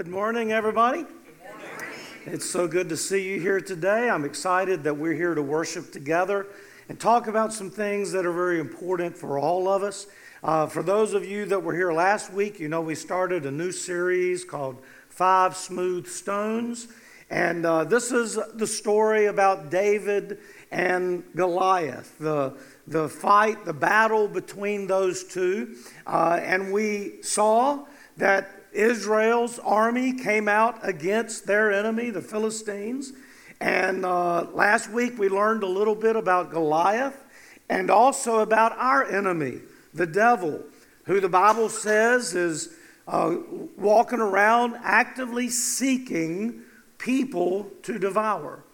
Good morning, everybody. It's so good to see you here today. I'm excited that we're here to worship together and talk about some things that are very important for all of us. Uh, for those of you that were here last week, you know we started a new series called Five Smooth Stones. And uh, this is the story about David and Goliath, the, the fight, the battle between those two. Uh, and we saw that Israel's army came out against their enemy, the Philistines. And uh, last week we learned a little bit about Goliath and also about our enemy, the devil, who the Bible says is uh, walking around actively seeking people to devour.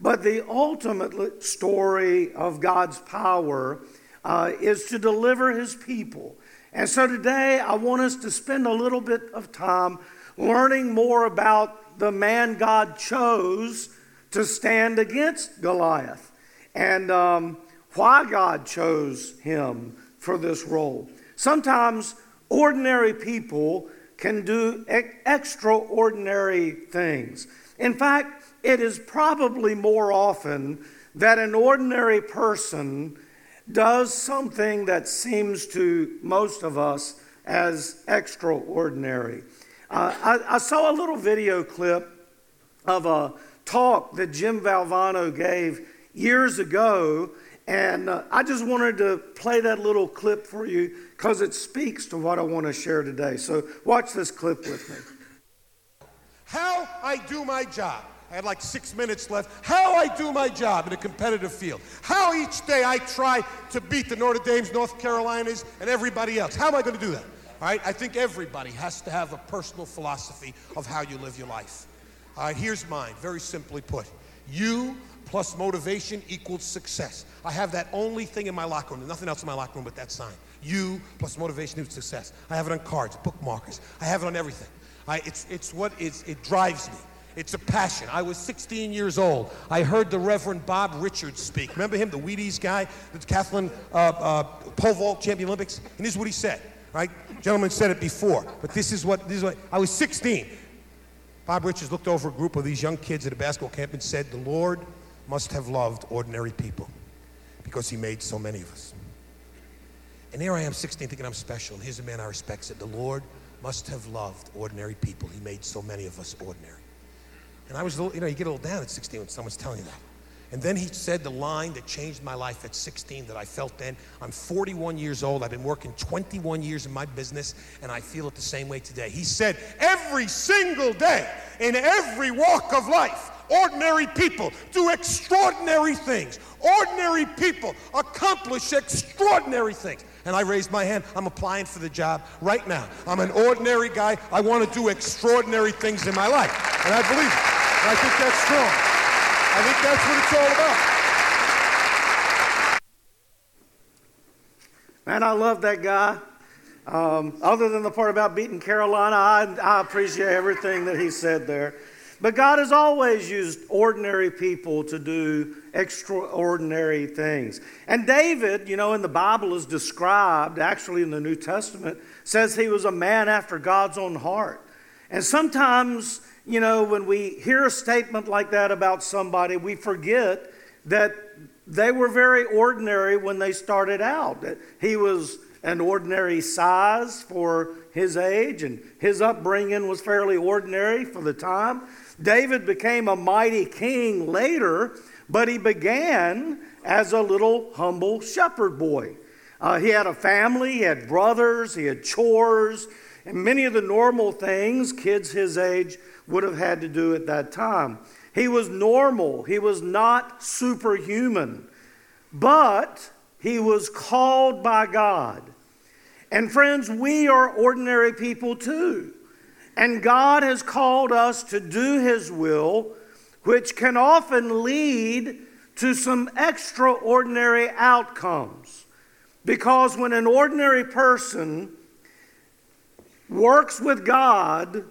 But the ultimate story of God's power uh, is to deliver his people and so today I want us to spend a little bit of time learning more about the man God chose to stand against Goliath and um, why God chose him for this role. Sometimes ordinary people can do extraordinary things. In fact, it is probably more often that an ordinary person does something that seems to most of us as extraordinary. Uh, I, I, saw a little video clip of a talk that Jim Valvano gave years ago, and uh, I just wanted to play that little clip for you because it speaks to what I want to share today. So, watch this clip with me. How I do my job. I had like six minutes left. How I do my job in a competitive field. How each day I try to beat the Notre Dames, North Carolinas, and everybody else. How am I going to do that? All right, I think everybody has to have a personal philosophy of how you live your life. All right, here's mine, very simply put. You plus motivation equals success. I have that only thing in my locker room. There's nothing else in my locker room but that sign. You plus motivation equals success. I have it on cards, bookmarkers. I have it on everything. I, it's, it's what is, it drives me. It's a passion. I was 16 years old. I heard the Reverend Bob Richards speak. Remember him, the Wheaties guy, the Kathleen uh, uh, pole vault champion Olympics? And this is what he said, right? Gentlemen said it before, but this is what, this is what, I was 16. Bob Richards looked over a group of these young kids at a basketball camp and said, The Lord must have loved ordinary people because he made so many of us. And here I am, 16, thinking I'm special. And here's a man I respect said, The Lord must have loved ordinary people. He made so many of us ordinary. And I was, a little, you know, you get a little down at 16 when someone's telling you that. And then he said the line that changed my life at 16 that I felt then. I'm 41 years old. I've been working 21 years in my business, and I feel it the same way today. He said, Every single day, in every walk of life, ordinary people do extraordinary things. Ordinary people accomplish extraordinary things. And I raised my hand. I'm applying for the job right now. I'm an ordinary guy. I want to do extraordinary things in my life. And I believe it. And I think that's strong. I think that's what it's all about. Man, I love that guy. Um, other than the part about beating Carolina, I, I appreciate everything that he said there. But God has always used ordinary people to do extraordinary things. And David, you know, in the Bible is described, actually in the New Testament, says he was a man after God's own heart. And sometimes you know, when we hear a statement like that about somebody, we forget that they were very ordinary when they started out. He was an ordinary size for his age, and his upbringing was fairly ordinary for the time. David became a mighty king later, but he began as a little humble shepherd boy. Uh, he had a family, he had brothers, he had chores, and many of the normal things kids his age would have had to do at that time. He was normal, he was not superhuman, but he was called by God. And friends, we are ordinary people too. And God has called us to do His will, which can often lead to some extraordinary outcomes. Because when an ordinary person works with God,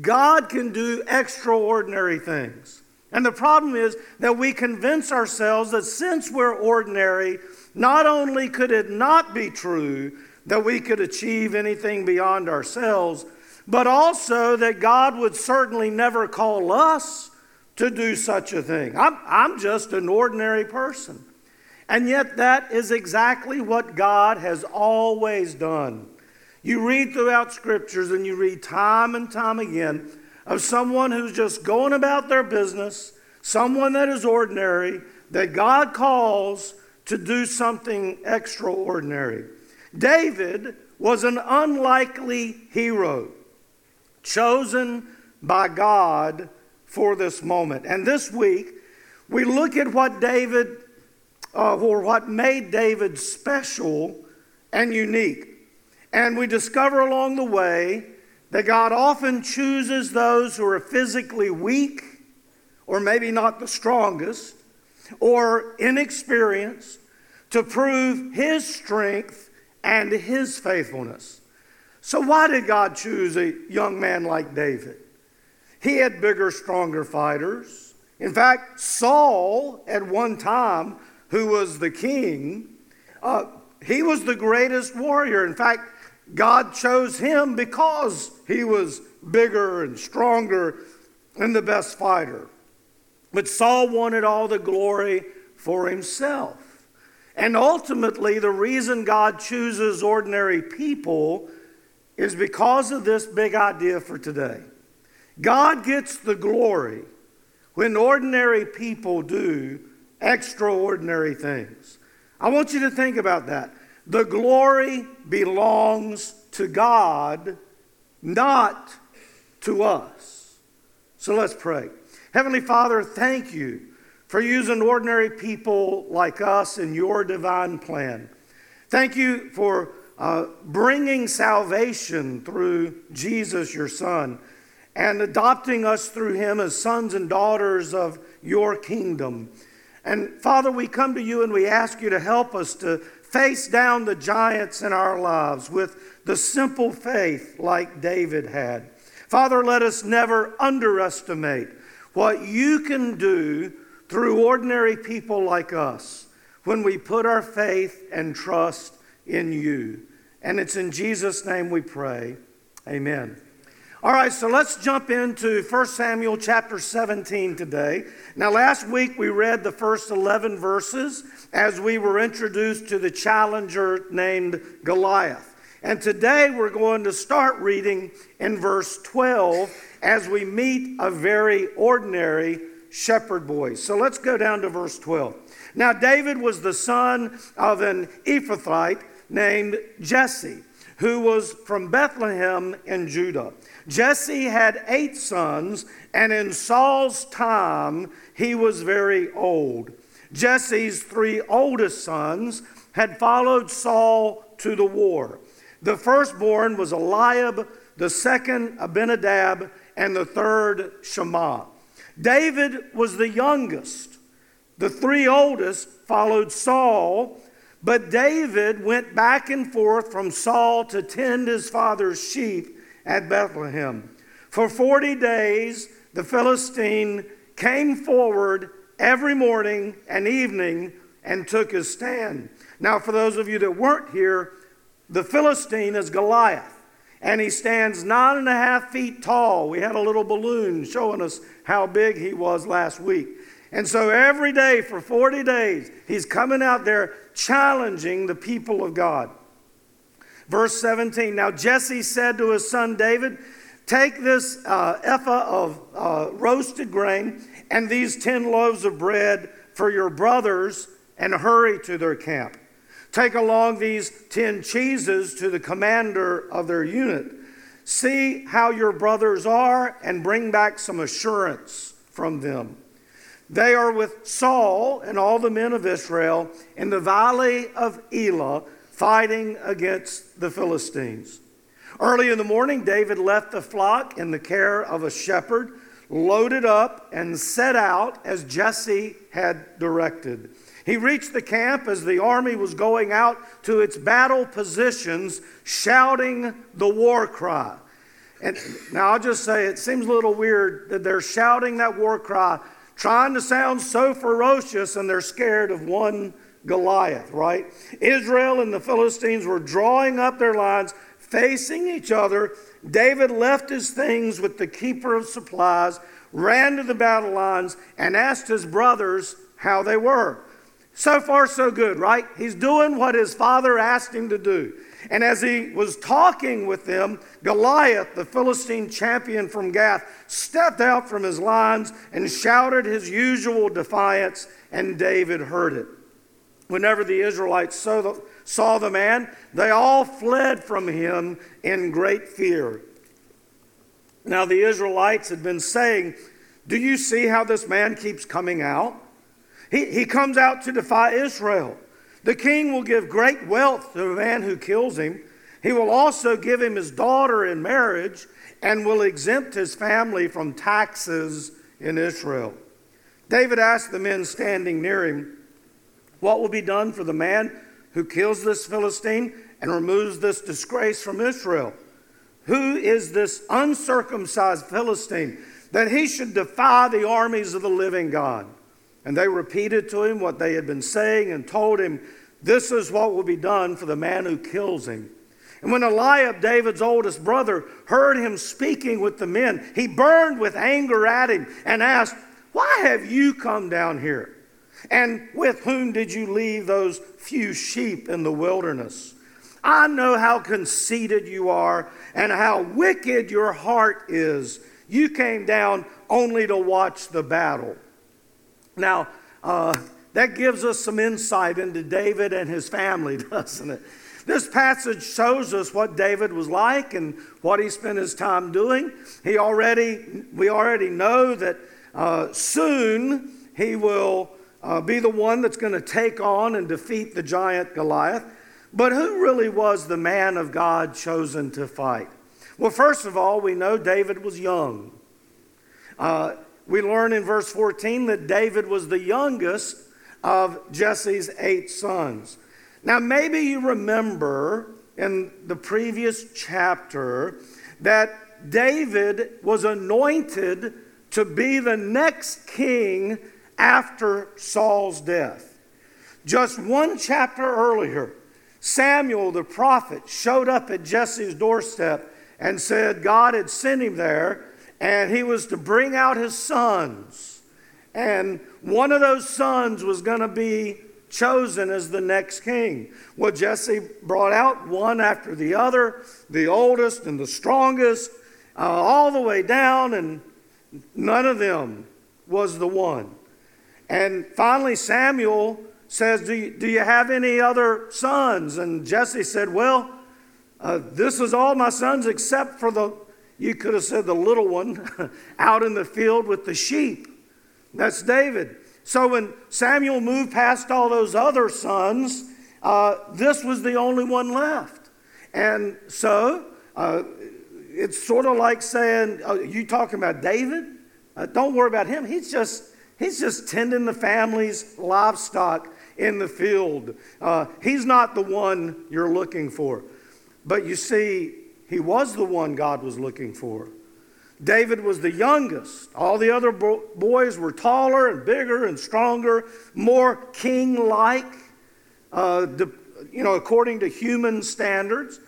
God can do extraordinary things. And the problem is that we convince ourselves that since we're ordinary, not only could it not be true that we could achieve anything beyond ourselves, but also that God would certainly never call us to do such a thing. I'm, I'm just an ordinary person. And yet, that is exactly what God has always done. You read throughout scriptures and you read time and time again of someone who's just going about their business, someone that is ordinary, that God calls to do something extraordinary. David was an unlikely hero chosen by God for this moment. And this week, we look at what David, uh, or what made David special and unique. And we discover along the way that God often chooses those who are physically weak, or maybe not the strongest, or inexperienced, to prove His strength and His faithfulness. So, why did God choose a young man like David? He had bigger, stronger fighters. In fact, Saul, at one time, who was the king, uh, he was the greatest warrior. In fact, God chose him because he was bigger and stronger and the best fighter. But Saul wanted all the glory for himself. And ultimately, the reason God chooses ordinary people is because of this big idea for today. God gets the glory when ordinary people do extraordinary things. I want you to think about that. The glory belongs to God, not to us. So let's pray. Heavenly Father, thank you for using ordinary people like us in your divine plan. Thank you for uh, bringing salvation through Jesus, your Son, and adopting us through him as sons and daughters of your kingdom. And Father, we come to you and we ask you to help us to face down the giants in our lives with the simple faith like David had. Father, let us never underestimate what you can do through ordinary people like us when we put our faith and trust in you. And it's in Jesus' name we pray. Amen. All right, so let's jump into 1 Samuel chapter 17 today. Now, last week we read the first 11 verses as we were introduced to the challenger named Goliath. And today we're going to start reading in verse 12 as we meet a very ordinary shepherd boy. So let's go down to verse 12. Now, David was the son of an Ephrathite named Jesse, who was from Bethlehem in Judah. Jesse had eight sons, and in Saul's time, he was very old. Jesse's three oldest sons had followed Saul to the war. The firstborn was Eliab, the second Abinadab, and the third Shammah. David was the youngest. The three oldest followed Saul, but David went back and forth from Saul to tend his father's sheep at Bethlehem. For 40 days, the Philistine came forward every morning and evening and took his stand. Now, for those of you that weren't here, the Philistine is Goliath, and he stands nine and a half feet tall. We had a little balloon showing us how big he was last week. And so every day for 40 days, he's coming out there challenging the people of God. Verse 17 Now Jesse said to his son David, Take this uh, ephah of uh, roasted grain and these 10 loaves of bread for your brothers and hurry to their camp. Take along these 10 cheeses to the commander of their unit. See how your brothers are and bring back some assurance from them. They are with Saul and all the men of Israel in the valley of Elah fighting against the Philistines. Early in the morning, David left the flock in the care of a shepherd, loaded up, and set out as Jesse had directed. He reached the camp as the army was going out to its battle positions, shouting the war cry. And now I'll just say it seems a little weird that they're shouting that war cry, trying to sound so ferocious, and they're scared of one Goliath, right? Israel and the Philistines were drawing up their lines, facing each other, David left his things with the keeper of supplies, ran to the battle lines, and asked his brothers how they were. So far, so good, right? He's doing what his father asked him to do. And as he was talking with them, Goliath, the Philistine champion from Gath, stepped out from his lines and shouted his usual defiance, and David heard it. Whenever the Israelites saw the, saw the man, they all fled from him in great fear. Now, the Israelites had been saying, Do you see how this man keeps coming out? He, he comes out to defy Israel. The king will give great wealth to the man who kills him. He will also give him his daughter in marriage and will exempt his family from taxes in Israel. David asked the men standing near him, What will be done for the man who kills this Philistine and removes this disgrace from Israel? Who is this uncircumcised Philistine that he should defy the armies of the living God? And they repeated to him what they had been saying and told him, This is what will be done for the man who kills him. And when Eliab, David's oldest brother, heard him speaking with the men, he burned with anger at him and asked, Why have you come down here? And with whom did you leave those few sheep in the wilderness? I know how conceited you are and how wicked your heart is. You came down only to watch the battle. Now, uh, that gives us some insight into David and his family, doesn't it? This passage shows us what David was like and what he spent his time doing. He already, we already know that uh, soon he will uh, be the one that's going to take on and defeat the giant Goliath. But who really was the man of God chosen to fight? Well, first of all, we know David was young. Uh, we learn in verse 14 that David was the youngest of Jesse's eight sons. Now, maybe you remember in the previous chapter that David was anointed to be the next king after Saul's death. Just one chapter earlier, Samuel the prophet showed up at Jesse's doorstep and said God had sent him there and he was to bring out his sons. And one of those sons was going to be chosen as the next king. Well, Jesse brought out one after the other, the oldest and the strongest, uh, all the way down, and none of them was the one. And finally, Samuel says, Do you, do you have any other sons? And Jesse said, Well, uh, this is all my sons except for the, you could have said the little one out in the field with the sheep. That's David. So when Samuel moved past all those other sons, uh, this was the only one left. And so uh, it's sort of like saying, oh, You talking about David? Uh, don't worry about him. He's just, he's just tending the family's livestock in the field. Uh, he's not the one you're looking for. But you see, he was the one God was looking for. David was the youngest. All the other bo- boys were taller and bigger and stronger, more king like, uh, you know, according to human standards.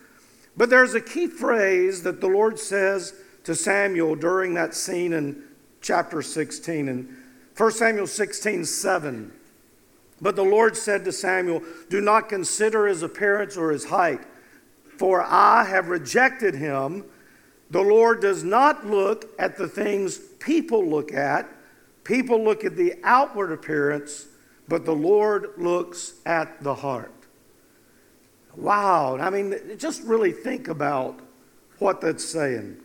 But there's a key phrase that the Lord says to Samuel during that scene in chapter 16. In 1 Samuel 16 7. But the Lord said to Samuel, Do not consider his appearance or his height for I have rejected him. The Lord does not look at the things people look at. People look at the outward appearance, but the Lord looks at the heart. Wow. I mean, just really think about what that's saying.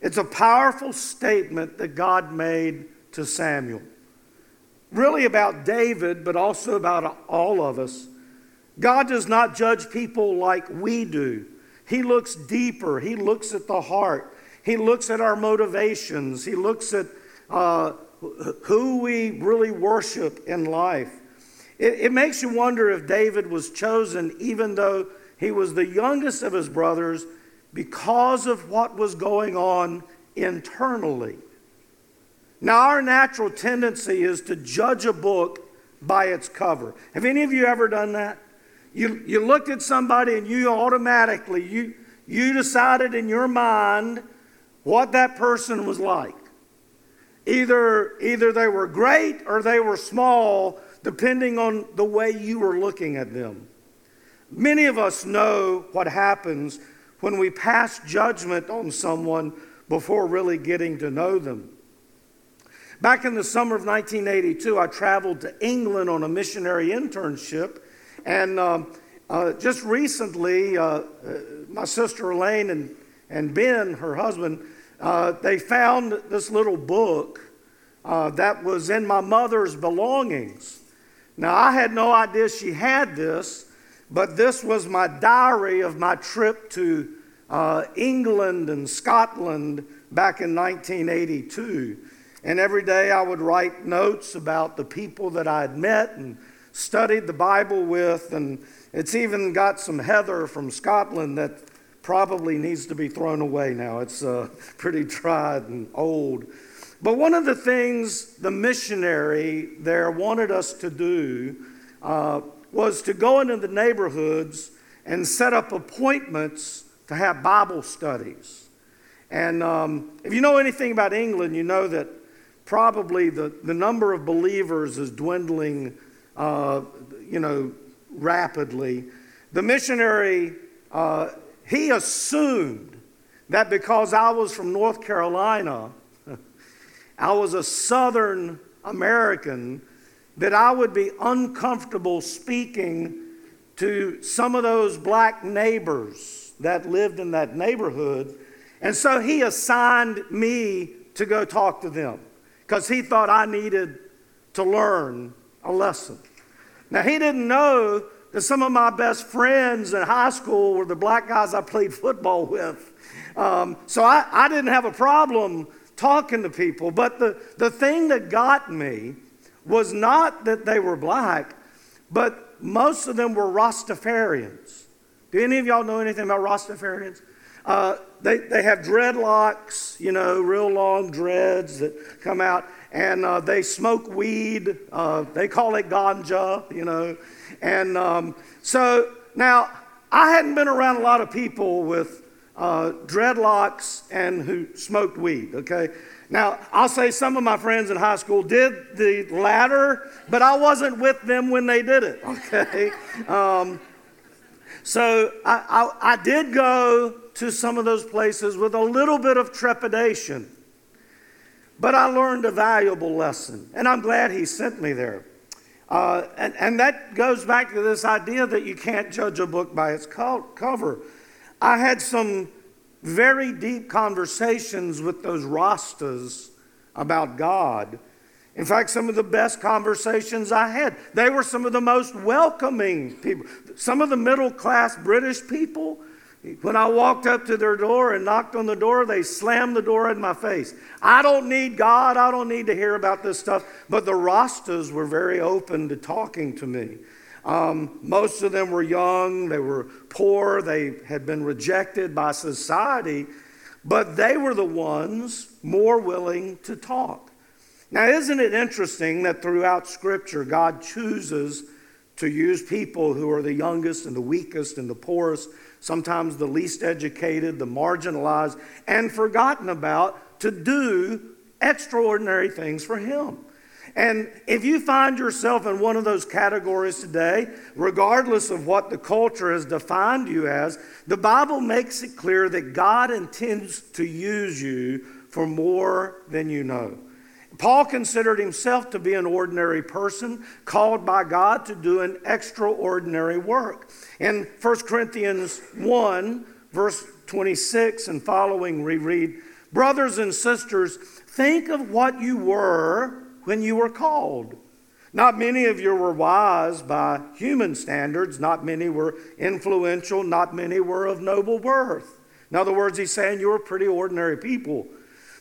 It's a powerful statement that God made to Samuel. Really about David, but also about all of us. God does not judge people like we do. He looks deeper. He looks at the heart. He looks at our motivations. He looks at uh, who we really worship in life. It, it makes you wonder if David was chosen, even though he was the youngest of his brothers, because of what was going on internally. Now, our natural tendency is to judge a book by its cover. Have any of you ever done that? You, you looked at somebody and you automatically, you, you decided in your mind what that person was like. Either, either they were great or they were small, depending on the way you were looking at them. Many of us know what happens when we pass judgment on someone before really getting to know them. Back in the summer of 1982, I traveled to England on a missionary internship. And um, uh, just recently, uh, uh, my sister Elaine and, and Ben, her husband, uh, they found this little book uh, that was in my mother's belongings. Now, I had no idea she had this, but this was my diary of my trip to England and Scotland back in 1982. And every day I would write notes about the people that I had met and studied the Bible with. And it's even got some heather from Scotland that probably needs to be thrown away now. It's uh, pretty tried and old. But one of the things the missionary there wanted us to do uh, was to go into the neighborhoods and set up appointments to have Bible studies. And um, if you know anything about England, you know that probably the, the number of believers is dwindling, uh, you know, rapidly. The missionary, uh, he assumed that because I was from North Carolina, I was a Southern American, that I would be uncomfortable speaking to some of those black neighbors that lived in that neighborhood. And so he assigned me to go talk to them because he thought I needed to learn a lesson. Now, he didn't know that some of my best friends in high school were the black guys I played football with. Um, so I, I didn't have a problem talking to people. But the, the thing that got me was not that they were black, but most of them were Rastafarians. Do any of y'all know anything about Rastafarians? Uh, they, they have dreadlocks, you know, real long dreads that come out, and uh, they smoke weed. Uh, they call it ganja, you know. And um, so now, I hadn't been around a lot of people with uh, dreadlocks and who smoked weed, okay? Now, I'll say some of my friends in high school did the latter, but I wasn't with them when they did it, okay? Um, so I, I, I did go to some of those places with a little bit of trepidation, but I learned a valuable lesson, and I'm glad he sent me there. Uh, and, and that goes back to this idea that you can't judge a book by its co- cover. I had some very deep conversations with those Rastas about God. In fact, some of the best conversations I had, they were some of the most welcoming people. Some of the middle class British people, when I walked up to their door and knocked on the door, they slammed the door in my face. I don't need God. I don't need to hear about this stuff. But the Rastas were very open to talking to me. Um, most of them were young, they were poor, they had been rejected by society, but they were the ones more willing to talk. Now, isn't it interesting that throughout Scripture, God chooses to use people who are the youngest and the weakest and the poorest, sometimes the least educated, the marginalized, and forgotten about to do extraordinary things for Him? And if you find yourself in one of those categories today, regardless of what the culture has defined you as, the Bible makes it clear that God intends to use you for more than you know. Paul considered himself to be an ordinary person called by God to do an extraordinary work. In 1 Corinthians 1, verse 26 and following, we read, Brothers and sisters, think of what you were when you were called. Not many of you were wise by human standards. Not many were influential. Not many were of noble birth. In other words, he's saying you were pretty ordinary people.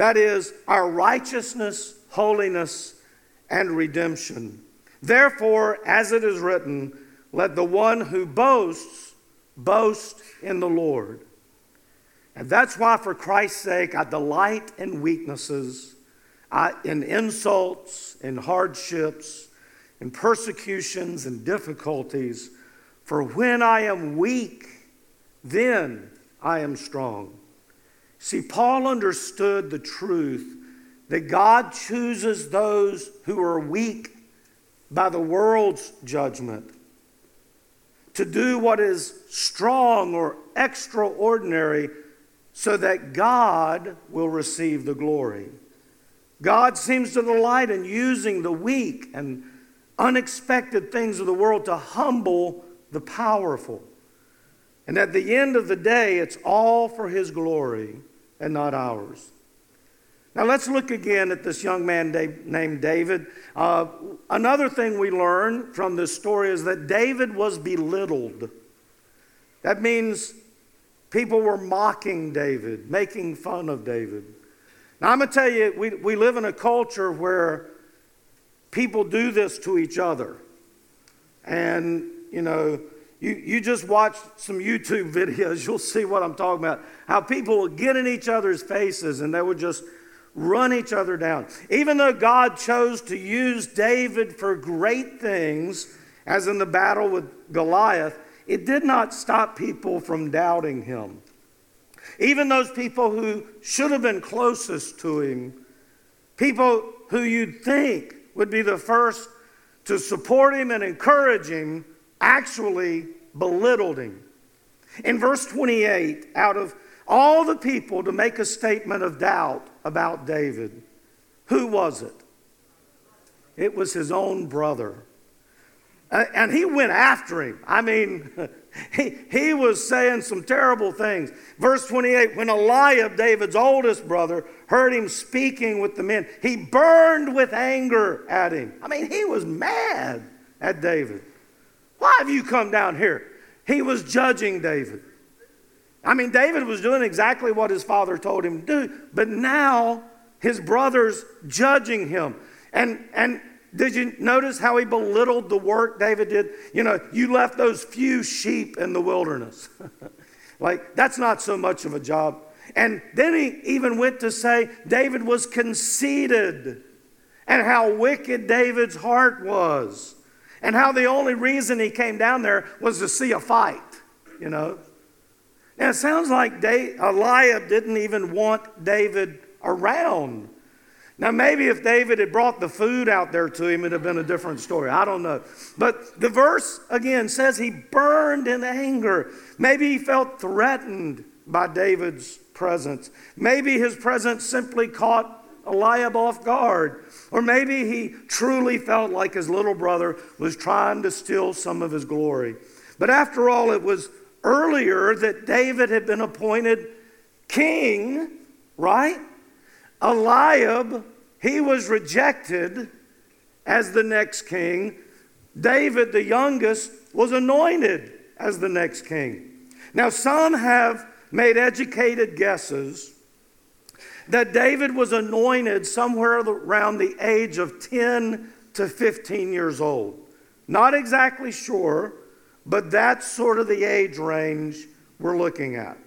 That is, our righteousness, holiness, and redemption. Therefore, as it is written, let the one who boasts boast in the Lord. And that's why, for Christ's sake, I delight in weaknesses, I, in insults, in hardships, in persecutions and difficulties. For when I am weak, then I am strong. See, Paul understood the truth that God chooses those who are weak by the world's judgment to do what is strong or extraordinary so that God will receive the glory. God seems to delight in using the weak and unexpected things of the world to humble the powerful. And at the end of the day, it's all for His glory and not ours. Now let's look again at this young man named David. Uh, another thing we learn from this story is that David was belittled. That means people were mocking David, making fun of David. Now I'm going to tell you, we, we live in a culture where people do this to each other. And, you know, you, you just watch some YouTube videos, you'll see what I'm talking about. How people would get in each other's faces and they would just run each other down. Even though God chose to use David for great things, as in the battle with Goliath, it did not stop people from doubting him. Even those people who should have been closest to him, people who you'd think would be the first to support him and encourage him, actually belittled him. In verse 28, out of all the people to make a statement of doubt about David, who was it? It was his own brother. And he went after him. I mean, he, he was saying some terrible things. Verse 28 when Eliab, David's oldest brother, heard him speaking with the men, he burned with anger at him. I mean, he was mad at David. Why have you come down here? He was judging David. I mean, David was doing exactly what his father told him to do, but now his brother's judging him. And, and did you notice how he belittled the work David did? You know, you left those few sheep in the wilderness. like, that's not so much of a job. And then he even went to say David was conceited and how wicked David's heart was and how the only reason he came down there was to see a fight, you know. And it sounds like Eliab didn't even want David around. Now, maybe if David had brought the food out there to him, it'd have been a different story. I don't know. But the verse again says he burned in anger. Maybe he felt threatened by David's presence. Maybe his presence simply caught Eliab off guard. Or maybe he truly felt like his little brother was trying to steal some of his glory. But after all, it was earlier that David had been appointed king, right? Eliab, he was rejected as the next king. David, the youngest, was anointed as the next king. Now, some have made educated guesses that David was anointed somewhere around the age of 10 to 15 years old. Not exactly sure, but that's sort of the age range we're looking at.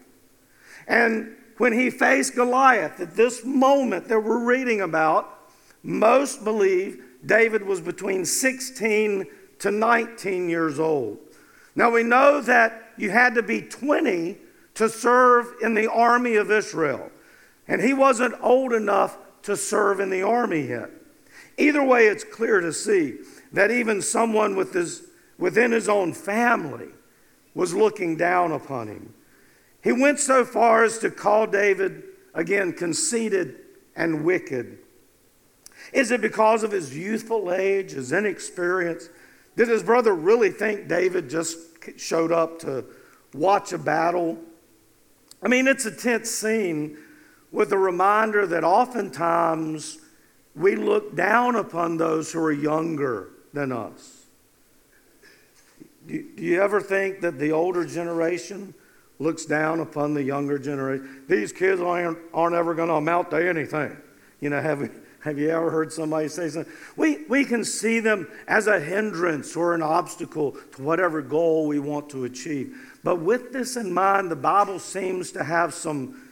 And when he faced Goliath, at this moment that we're reading about, most believe David was between 16 to 19 years old. Now we know that you had to be 20 to serve in the army of Israel. And he wasn't old enough to serve in the army yet. Either way, it's clear to see that even someone with his, within his own family was looking down upon him. He went so far as to call David, again, conceited and wicked. Is it because of his youthful age, his inexperience? Did his brother really think David just showed up to watch a battle? I mean, it's a tense scene with a reminder that oftentimes we look down upon those who are younger than us. Do you ever think that the older generation looks down upon the younger generation. These kids aren't, aren't ever going to amount to anything. You know, have, have you ever heard somebody say something? We, we can see them as a hindrance or an obstacle to whatever goal we want to achieve. But with this in mind, the Bible seems to have some,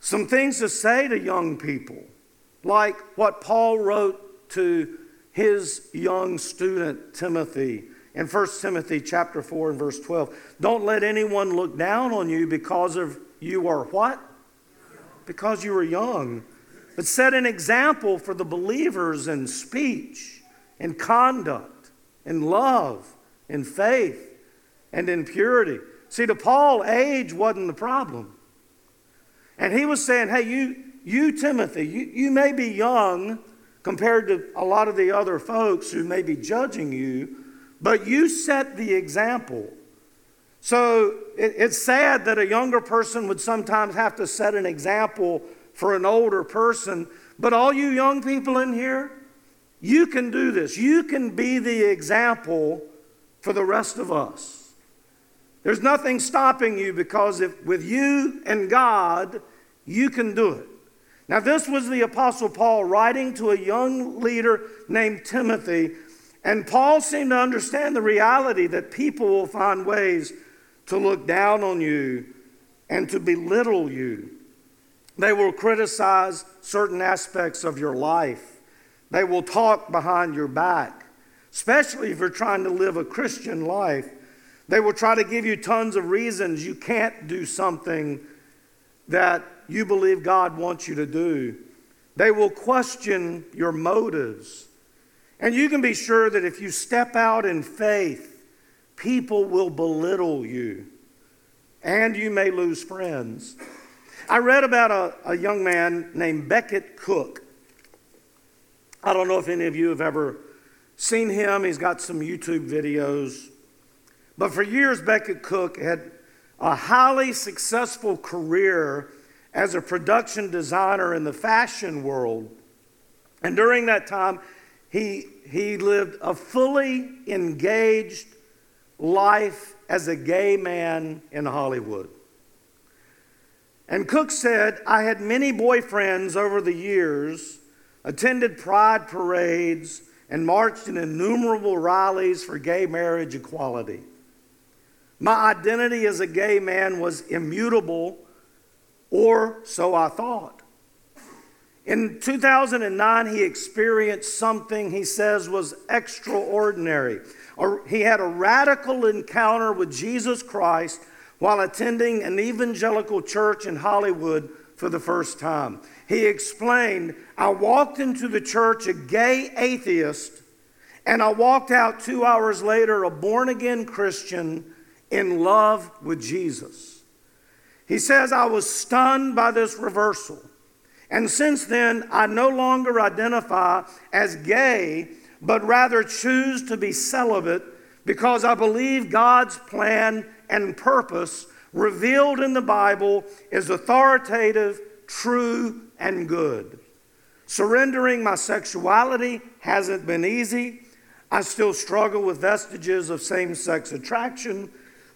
some things to say to young people, like what Paul wrote to his young student Timothy in 1 Timothy chapter 4 and verse 12. Don't let anyone look down on you because of you are what? Because you are young. But set an example for the believers in speech, in conduct, in love, in faith, and in purity. See, to Paul, age wasn't the problem. And he was saying, hey, you, you Timothy, you, you may be young compared to a lot of the other folks who may be judging you, but you set the example. So it, it's sad that a younger person would sometimes have to set an example for an older person. But all you young people in here, you can do this. You can be the example for the rest of us. There's nothing stopping you because if with you and God, you can do it. Now, this was the Apostle Paul writing to a young leader named Timothy and Paul seemed to understand the reality that people will find ways to look down on you and to belittle you. They will criticize certain aspects of your life. They will talk behind your back, especially if you're trying to live a Christian life. They will try to give you tons of reasons you can't do something that you believe God wants you to do. They will question your motives. And you can be sure that if you step out in faith, people will belittle you and you may lose friends. I read about a, a young man named Becket Cook. I don't know if any of you have ever seen him. He's got some YouTube videos. But for years, Becket Cook had a highly successful career as a production designer in the fashion world. And during that time, he, he lived a fully engaged life as a gay man in Hollywood. And Cook said, I had many boyfriends over the years, attended pride parades, and marched in innumerable rallies for gay marriage equality. My identity as a gay man was immutable, or so I thought. In 2009, he experienced something he says was extraordinary. Or he had a radical encounter with Jesus Christ while attending an evangelical church in Hollywood for the first time. He explained, I walked into the church a gay atheist, and I walked out two hours later a born again Christian in love with Jesus. He says, I was stunned by this reversal. And since then, I no longer identify as gay, but rather choose to be celibate because I believe God's plan and purpose revealed in the Bible is authoritative, true, and good. Surrendering my sexuality hasn't been easy. I still struggle with vestiges of same sex attraction,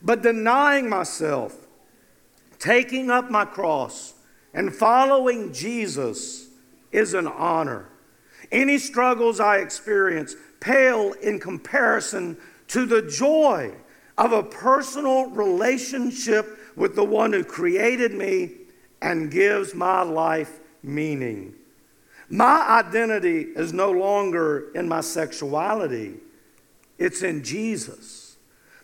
but denying myself, taking up my cross, and following Jesus is an honor. Any struggles I experience pale in comparison to the joy of a personal relationship with the one who created me and gives my life meaning. My identity is no longer in my sexuality, it's in Jesus.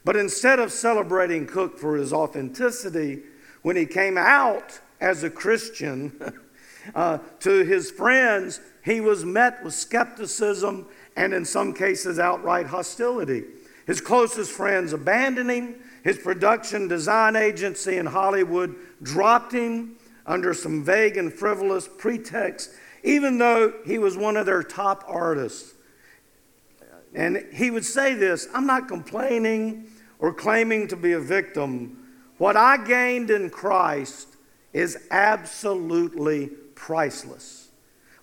But instead of celebrating Cook for his authenticity, when he came out as a Christian uh, to his friends, he was met with skepticism and, in some cases, outright hostility. His closest friends abandoned him. His production design agency in Hollywood dropped him under some vague and frivolous pretext, even though he was one of their top artists. And he would say this I'm not complaining or claiming to be a victim. What I gained in Christ is absolutely priceless.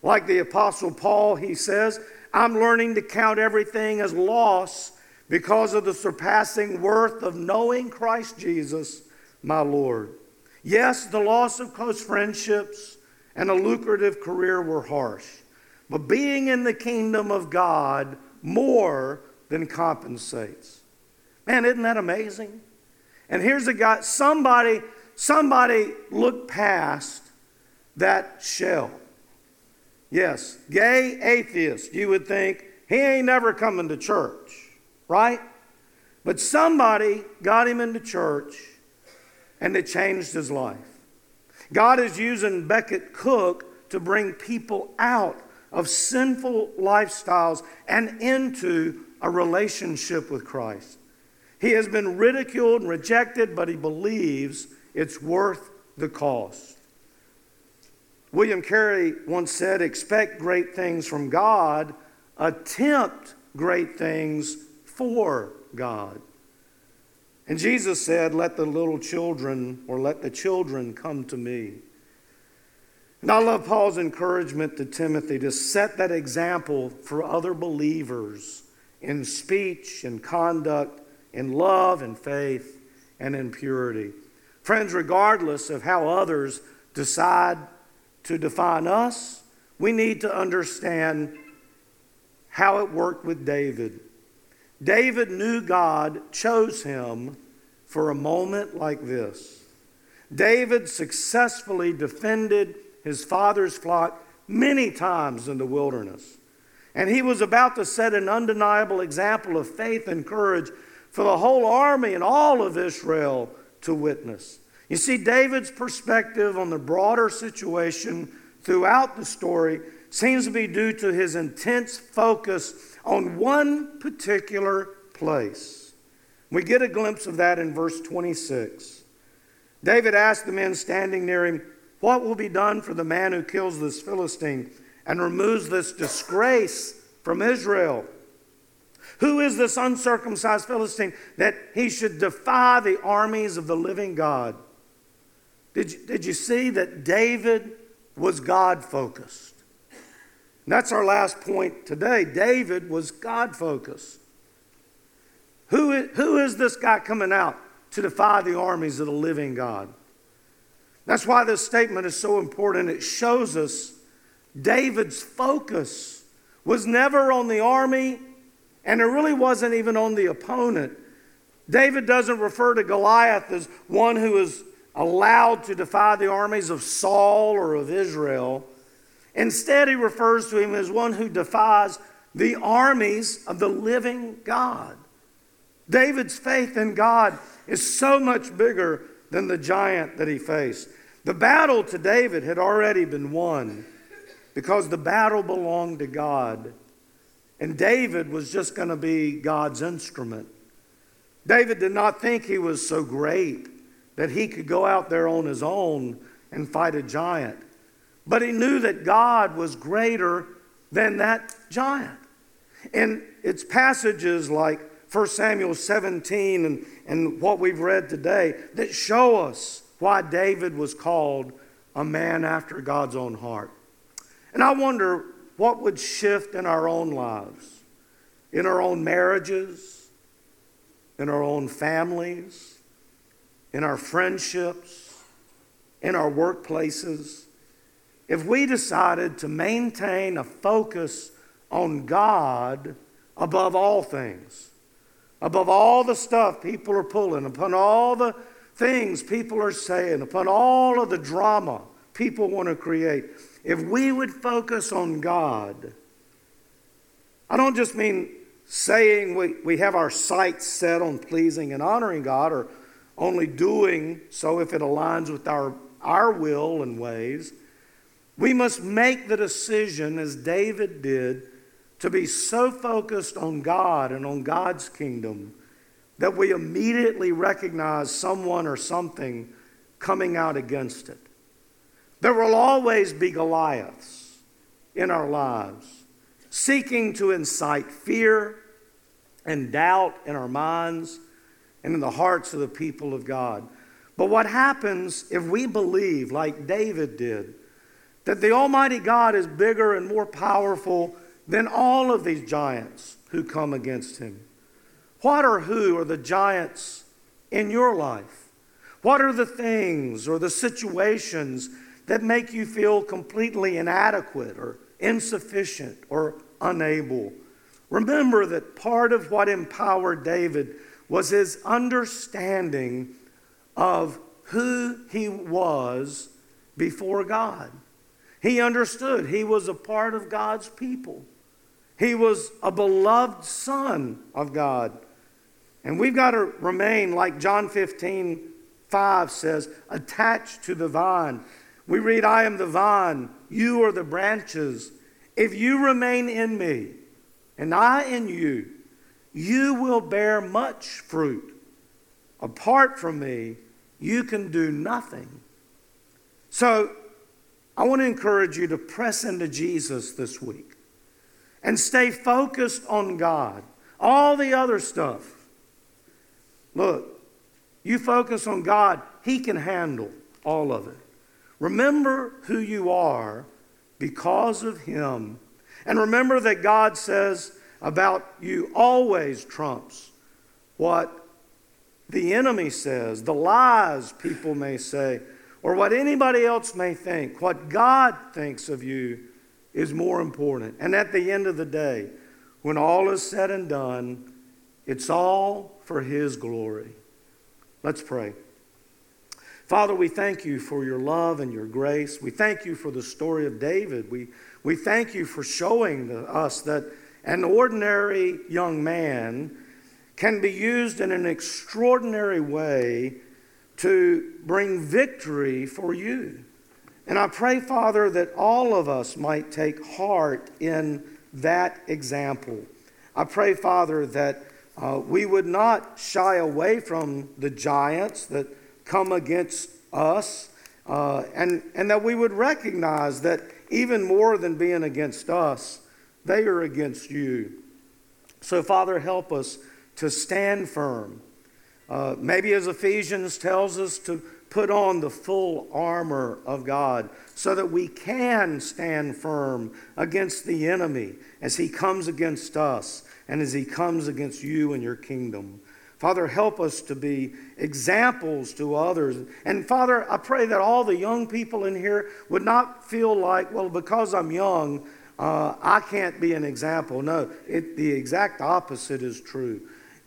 Like the Apostle Paul, he says, I'm learning to count everything as loss because of the surpassing worth of knowing Christ Jesus, my Lord. Yes, the loss of close friendships and a lucrative career were harsh, but being in the kingdom of God more than compensates. Man, isn't that amazing? And here's a guy, somebody, somebody looked past that shell. Yes, gay atheist, you would think he ain't never coming to church, right? But somebody got him into church and it changed his life. God is using Becket Cook to bring people out of sinful lifestyles and into a relationship with Christ. He has been ridiculed and rejected, but he believes it's worth the cost. William Carey once said, Expect great things from God, attempt great things for God. And Jesus said, Let the little children or let the children come to me. And I love Paul's encouragement to Timothy to set that example for other believers in speech and conduct, in love and faith, and in purity. Friends, regardless of how others decide to define us, we need to understand how it worked with David. David knew God chose him for a moment like this. David successfully defended his father's flock many times in the wilderness. And he was about to set an undeniable example of faith and courage for the whole army and all of Israel to witness. You see, David's perspective on the broader situation throughout the story seems to be due to his intense focus on one particular place. We get a glimpse of that in verse 26. David asked the men standing near him, What will be done for the man who kills this Philistine and removes this disgrace from Israel? Who is this uncircumcised Philistine that he should defy the armies of the living God? Did you, did you see that David was God focused? That's our last point today. David was God focused. Who is, who is this guy coming out to defy the armies of the living God? That's why this statement is so important. It shows us David's focus was never on the army, and it really wasn't even on the opponent. David doesn't refer to Goliath as one who is allowed to defy the armies of Saul or of Israel. Instead, he refers to him as one who defies the armies of the living God. David's faith in God is so much bigger than the giant that he faced. The battle to David had already been won because the battle belonged to God. And David was just going to be God's instrument. David did not think he was so great that he could go out there on his own and fight a giant. But he knew that God was greater than that giant. And it's passages like 1 Samuel 17 and, and what we've read today that show us why David was called a man after God's own heart. And I wonder what would shift in our own lives, in our own marriages, in our own families, in our friendships, in our workplaces? If we decided to maintain a focus on God above all things, above all the stuff people are pulling, upon all the things people are saying, upon all of the drama people want to create, if we would focus on God, I don't just mean saying we, we have our sights set on pleasing and honoring God or only doing so if it aligns with our, our will and ways. We must make the decision, as David did, to be so focused on God and on God's kingdom that we immediately recognize someone or something coming out against it. There will always be Goliaths in our lives, seeking to incite fear and doubt in our minds and in the hearts of the people of God. But what happens if we believe, like David did, that the Almighty God is bigger and more powerful than all of these giants who come against him. What or who are the giants in your life? What are the things or the situations that make you feel completely inadequate or insufficient or unable? Remember that part of what empowered David was his understanding of who he was before God. He understood he was a part of God's people. He was a beloved son of God. And we've got to remain, like John 15, 5 says, attached to the vine. We read, I am the vine, you are the branches. If you remain in me, and I in you, you will bear much fruit. Apart from me, you can do nothing. So, I want to encourage you to press into Jesus this week and stay focused on God. All the other stuff. Look, you focus on God, He can handle all of it. Remember who you are because of Him. And remember that God says about you always trumps what the enemy says, the lies people may say, or what anybody else may think. What God thinks of you is more important. And at the end of the day, when all is said and done, it's all for His glory. Let's pray. Father, we thank you for your love and your grace. We thank you for the story of David. We, we thank you for showing us that an ordinary young man can be used in an extraordinary way to bring victory for you. And I pray, Father, that all of us might take heart in that example. I pray, Father, that uh, we would not shy away from the giants that come against us, uh, and, and that we would recognize that even more than being against us, they are against you. So, Father, help us to stand firm. Uh, maybe as Ephesians tells us to put on the full armor of God so that we can stand firm against the enemy as he comes against us and as he comes against you and your kingdom. Father, help us to be examples to others. And Father, I pray that all the young people in here would not feel like, well, because I'm young, uh, I can't be an example. No, it, the exact opposite is true.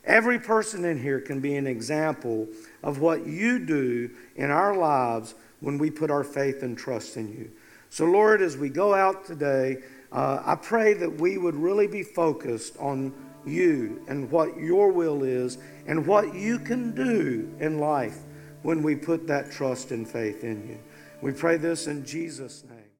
Every person in here can be an example of what you do in our lives when we put our faith and trust in you. So, Lord, as we go out today, uh, I pray that we would really be focused on you and what your will is and what you can do in life when we put that trust and faith in you. We pray this in Jesus' name.